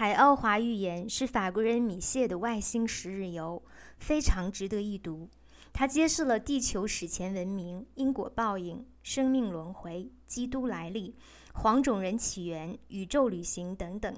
海奥华预言》是法国人米歇的外星十日游，非常值得一读。它揭示了地球史前文明、因果报应、生命轮回、基督来历、黄种人起源、宇宙旅行等等。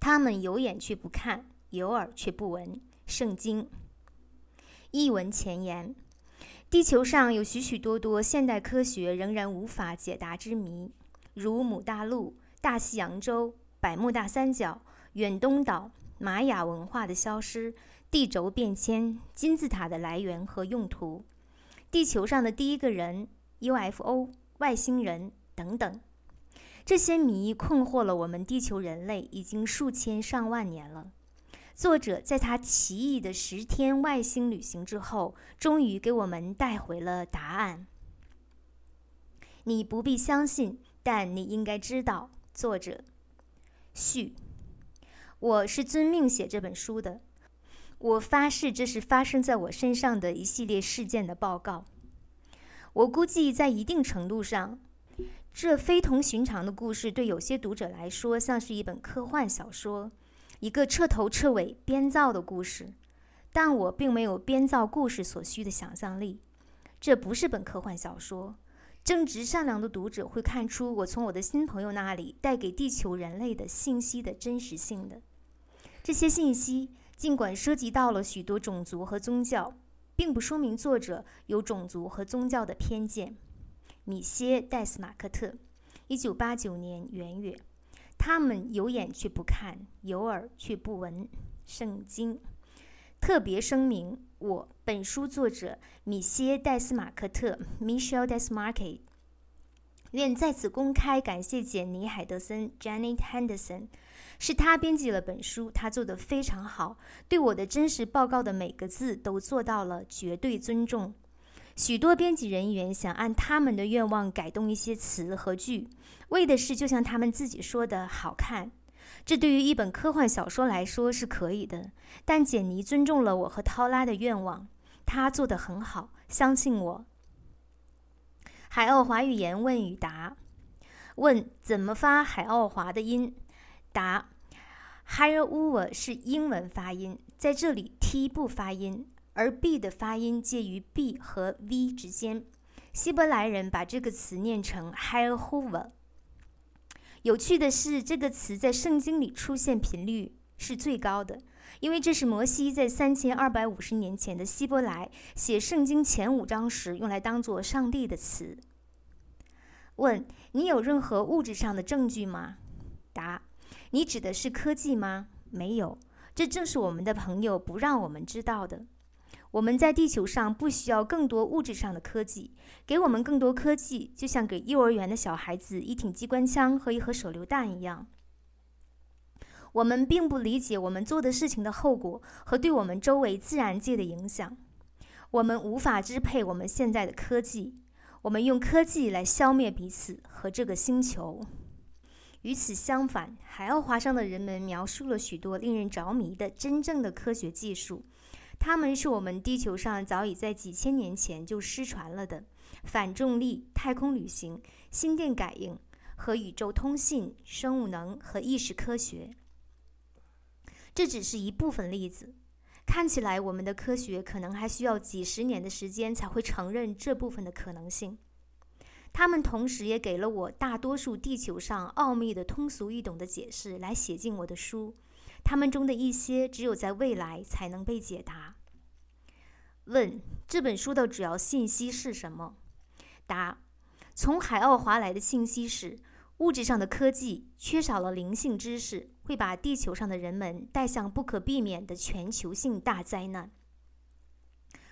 他们有眼却不看，有耳却不闻。圣经译文前言：地球上有许许多多现代科学仍然无法解答之谜，如母大陆、大西洋洲、百慕大三角、远东岛、玛雅文化的消失。地轴变迁、金字塔的来源和用途、地球上的第一个人、UFO、外星人等等，这些谜困惑了我们地球人类已经数千上万年了。作者在他奇异的十天外星旅行之后，终于给我们带回了答案。你不必相信，但你应该知道。作者序：我是遵命写这本书的。我发誓，这是发生在我身上的一系列事件的报告。我估计，在一定程度上，这非同寻常的故事对有些读者来说像是一本科幻小说，一个彻头彻尾编造的故事。但我并没有编造故事所需的想象力。这不是本科幻小说。正直善良的读者会看出我从我的新朋友那里带给地球人类的信息的真实性的。这些信息。尽管涉及到了许多种族和宗教，并不说明作者有种族和宗教的偏见。米歇·戴斯马克特，一九八九年元月。他们有眼却不看，有耳却不闻。圣经。特别声明：我本书作者米歇·戴斯马克特 （Michelle Desmarque） 愿在此公开感谢简妮·海德森 （Janet Henderson）。是他编辑了本书，他做得非常好，对我的真实报告的每个字都做到了绝对尊重。许多编辑人员想按他们的愿望改动一些词和句，为的是就像他们自己说的好看。这对于一本科幻小说来说是可以的，但简尼尊重了我和涛拉的愿望，他做得很好，相信我。海奥华语言问与答：问怎么发海奥华的音？答。Higher over 是英文发音，在这里 t 不发音，而 b 的发音介于 b 和 v 之间。希伯来人把这个词念成 Higher over。有趣的是，这个词在圣经里出现频率是最高的，因为这是摩西在三千二百五十年前的希伯来写圣经前五章时用来当做上帝的词。问你有任何物质上的证据吗？答。你指的是科技吗？没有，这正是我们的朋友不让我们知道的。我们在地球上不需要更多物质上的科技，给我们更多科技，就像给幼儿园的小孩子一挺机关枪和一盒手榴弹一样。我们并不理解我们做的事情的后果和对我们周围自然界的影响。我们无法支配我们现在的科技，我们用科技来消灭彼此和这个星球。与此相反，海奥华上的人们描述了许多令人着迷的真正的科学技术，它们是我们地球上早已在几千年前就失传了的反重力、太空旅行、心电感应和宇宙通信、生物能和意识科学。这只是一部分例子，看起来我们的科学可能还需要几十年的时间才会承认这部分的可能性。他们同时也给了我大多数地球上奥秘的通俗易懂的解释，来写进我的书。他们中的一些只有在未来才能被解答。问：这本书的主要信息是什么？答：从海奥华来的信息是，物质上的科技缺少了灵性知识，会把地球上的人们带向不可避免的全球性大灾难。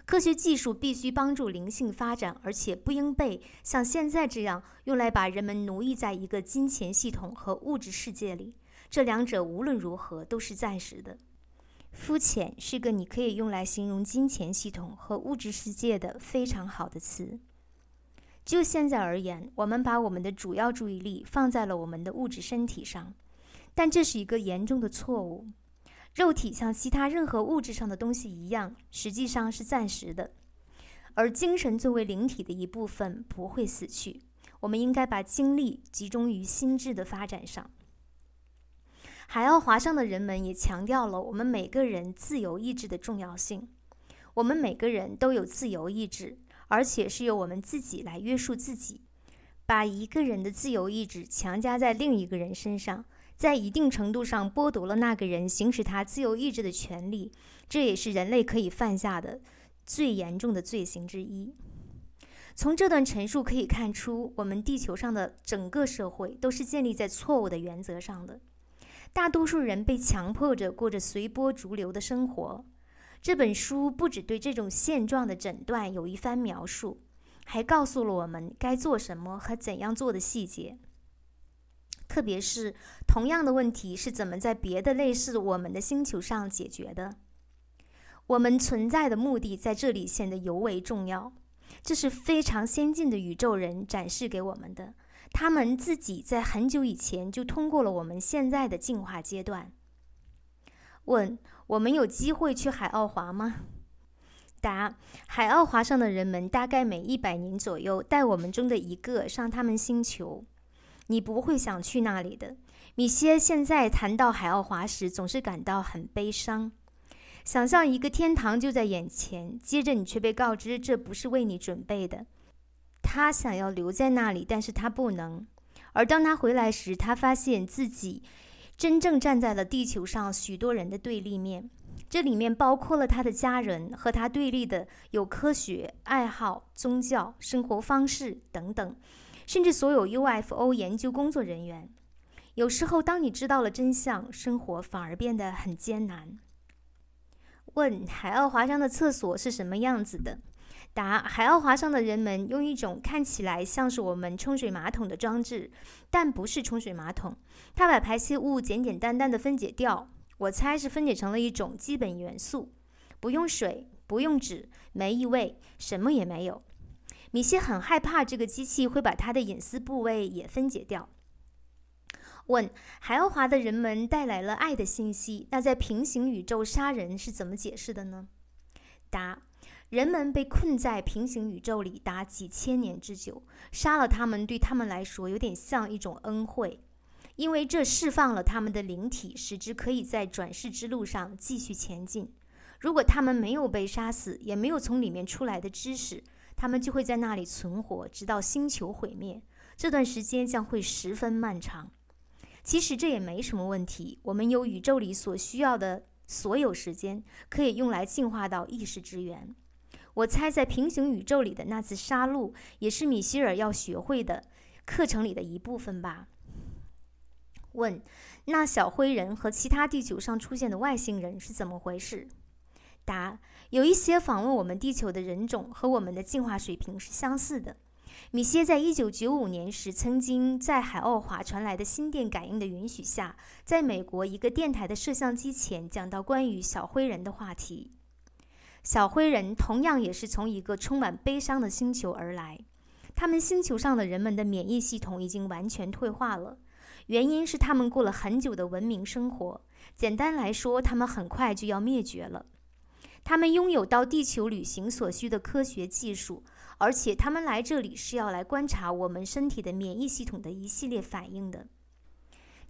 科学技术必须帮助灵性发展，而且不应被像现在这样用来把人们奴役在一个金钱系统和物质世界里。这两者无论如何都是暂时的。肤浅是个你可以用来形容金钱系统和物质世界的非常好的词。就现在而言，我们把我们的主要注意力放在了我们的物质身体上，但这是一个严重的错误。肉体像其他任何物质上的东西一样，实际上是暂时的，而精神作为灵体的一部分不会死去。我们应该把精力集中于心智的发展上。海奥华上的人们也强调了我们每个人自由意志的重要性。我们每个人都有自由意志，而且是由我们自己来约束自己。把一个人的自由意志强加在另一个人身上，在一定程度上剥夺了那个人行使他自由意志的权利，这也是人类可以犯下的最严重的罪行之一。从这段陈述可以看出，我们地球上的整个社会都是建立在错误的原则上的。大多数人被强迫着过着随波逐流的生活。这本书不只对这种现状的诊断有一番描述，还告诉了我们该做什么和怎样做的细节。特别是同样的问题是怎么在别的类似我们的星球上解决的。我们存在的目的在这里显得尤为重要。这是非常先进的宇宙人展示给我们的。他们自己在很久以前就通过了我们现在的进化阶段。问：我们有机会去海奥华吗？答：海奥华上的人们大概每一百年左右带我们中的一个上他们星球。你不会想去那里的。米歇现在谈到海奥华时，总是感到很悲伤。想象一个天堂就在眼前，接着你却被告知这不是为你准备的。他想要留在那里，但是他不能。而当他回来时，他发现自己真正站在了地球上许多人的对立面。这里面包括了他的家人和他对立的有科学爱好、宗教、生活方式等等，甚至所有 UFO 研究工作人员。有时候，当你知道了真相，生活反而变得很艰难。问海奥华上的厕所是什么样子的？答：海奥华上的人们用一种看起来像是我们冲水马桶的装置，但不是冲水马桶。它把排泄物简简单单的分解掉，我猜是分解成了一种基本元素。不用水，不用纸，没异味，什么也没有。米歇很害怕这个机器会把他的隐私部位也分解掉。问：海奥华的人们带来了爱的信息，那在平行宇宙杀人是怎么解释的呢？答：人们被困在平行宇宙里达几千年之久，杀了他们对他们来说有点像一种恩惠，因为这释放了他们的灵体，使之可以在转世之路上继续前进。如果他们没有被杀死，也没有从里面出来的知识，他们就会在那里存活，直到星球毁灭。这段时间将会十分漫长。其实这也没什么问题。我们有宇宙里所需要的所有时间，可以用来进化到意识之源。我猜，在平行宇宙里的那次杀戮，也是米歇尔要学会的课程里的一部分吧？问：那小灰人和其他地球上出现的外星人是怎么回事？答：有一些访问我们地球的人种和我们的进化水平是相似的。米歇在一九九五年时，曾经在海奥华传来的心电感应的允许下，在美国一个电台的摄像机前讲到关于小灰人的话题。小灰人同样也是从一个充满悲伤的星球而来，他们星球上的人们的免疫系统已经完全退化了，原因是他们过了很久的文明生活。简单来说，他们很快就要灭绝了。他们拥有到地球旅行所需的科学技术。而且他们来这里是要来观察我们身体的免疫系统的一系列反应的。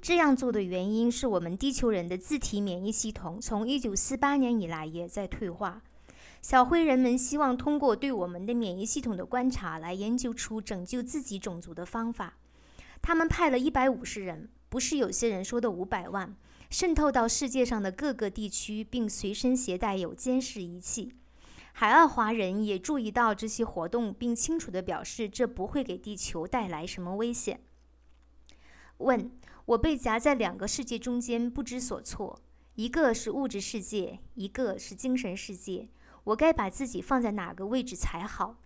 这样做的原因是我们地球人的自体免疫系统从1948年以来也在退化。小灰人们希望通过对我们的免疫系统的观察来研究出拯救自己种族的方法。他们派了一百五十人，不是有些人说的五百万，渗透到世界上的各个地区，并随身携带有监视仪器。海奥华人也注意到这些活动，并清楚地表示这不会给地球带来什么危险。问：我被夹在两个世界中间，不知所措。一个是物质世界，一个是精神世界。我该把自己放在哪个位置才好？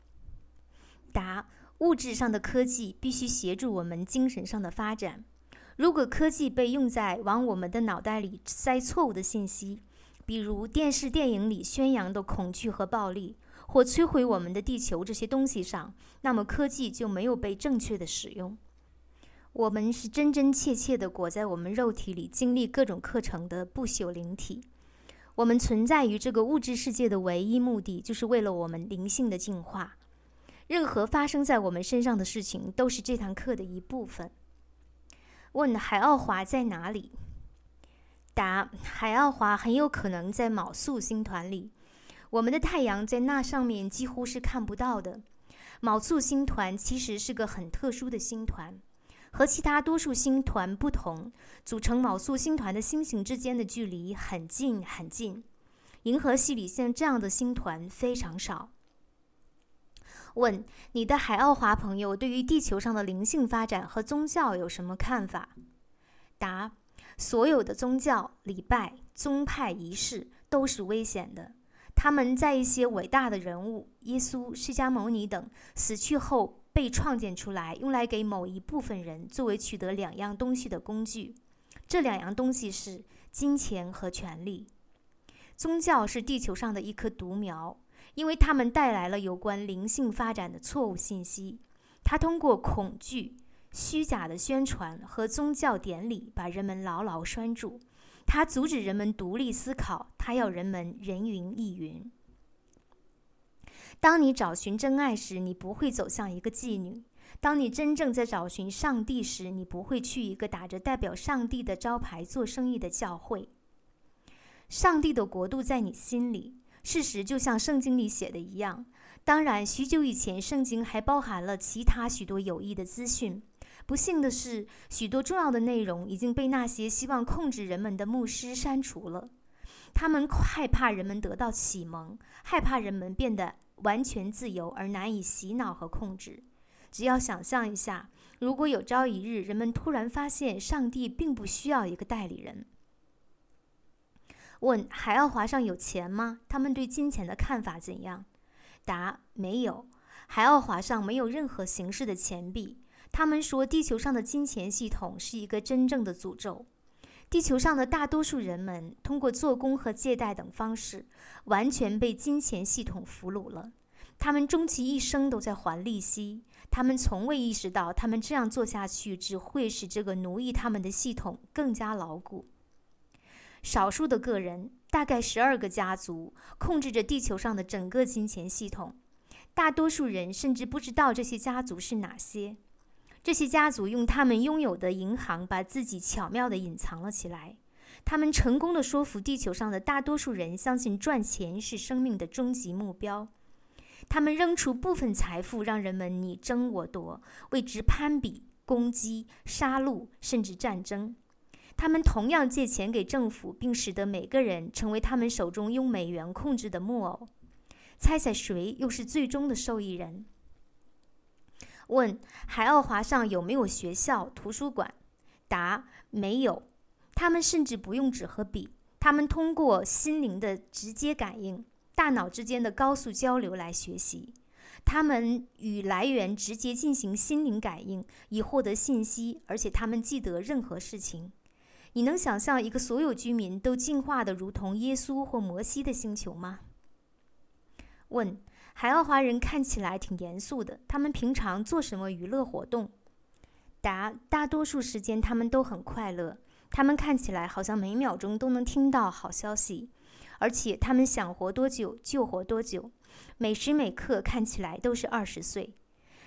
答：物质上的科技必须协助我们精神上的发展。如果科技被用在往我们的脑袋里塞错误的信息，比如电视、电影里宣扬的恐惧和暴力，或摧毁我们的地球这些东西上，那么科技就没有被正确的使用。我们是真真切切地裹在我们肉体里，经历各种课程的不朽灵体。我们存在于这个物质世界的唯一目的，就是为了我们灵性的进化。任何发生在我们身上的事情，都是这堂课的一部分。问海奥华在哪里？答：海奥华很有可能在卯宿星团里。我们的太阳在那上面几乎是看不到的。卯宿星团其实是个很特殊的星团，和其他多数星团不同，组成卯宿星团的星星之间的距离很近很近。银河系里像这样的星团非常少。问你的海奥华朋友对于地球上的灵性发展和宗教有什么看法？答：所有的宗教、礼拜、宗派仪式都是危险的。他们在一些伟大的人物，耶稣、释迦牟尼等死去后被创建出来，用来给某一部分人作为取得两样东西的工具。这两样东西是金钱和权力。宗教是地球上的一棵独苗。因为他们带来了有关灵性发展的错误信息，它通过恐惧、虚假的宣传和宗教典礼把人们牢牢拴住。它阻止人们独立思考，它要人们人云亦云。当你找寻真爱时，你不会走向一个妓女；当你真正在找寻上帝时，你不会去一个打着代表上帝的招牌做生意的教会。上帝的国度在你心里。事实就像圣经里写的一样，当然，许久以前，圣经还包含了其他许多有益的资讯。不幸的是，许多重要的内容已经被那些希望控制人们的牧师删除了。他们害怕人们得到启蒙，害怕人们变得完全自由而难以洗脑和控制。只要想象一下，如果有朝一日人们突然发现上帝并不需要一个代理人。问海奥华上有钱吗？他们对金钱的看法怎样？答：没有。海奥华上没有任何形式的钱币。他们说地球上的金钱系统是一个真正的诅咒。地球上的大多数人们通过做工和借贷等方式，完全被金钱系统俘虏了。他们终其一生都在还利息。他们从未意识到，他们这样做下去只会使这个奴役他们的系统更加牢固。少数的个人，大概十二个家族，控制着地球上的整个金钱系统。大多数人甚至不知道这些家族是哪些。这些家族用他们拥有的银行把自己巧妙地隐藏了起来。他们成功地说服地球上的大多数人相信赚钱是生命的终极目标。他们扔出部分财富，让人们你争我夺，为之攀比、攻击、杀戮，甚至战争。他们同样借钱给政府，并使得每个人成为他们手中用美元控制的木偶。猜猜谁又是最终的受益人？问：海奥华上有没有学校、图书馆？答：没有。他们甚至不用纸和笔，他们通过心灵的直接感应、大脑之间的高速交流来学习。他们与来源直接进行心灵感应，以获得信息，而且他们记得任何事情。你能想象一个所有居民都进化的如同耶稣或摩西的星球吗？问：海奥华人看起来挺严肃的，他们平常做什么娱乐活动？答：大多数时间他们都很快乐，他们看起来好像每秒钟都能听到好消息，而且他们想活多久就活多久，每时每刻看起来都是二十岁。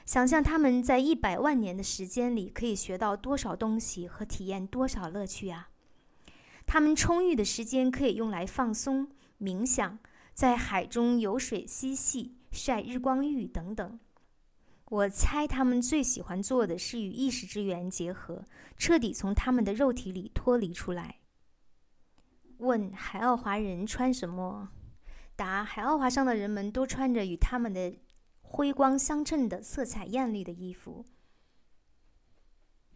想象他们在一百万年的时间里可以学到多少东西和体验多少乐趣啊！他们充裕的时间可以用来放松、冥想，在海中游水嬉戏、晒日光浴等等。我猜他们最喜欢做的是与意识之源结合，彻底从他们的肉体里脱离出来。问海奥华人穿什么？答：海奥华上的人们都穿着与他们的。辉光相衬的、色彩艳丽的衣服。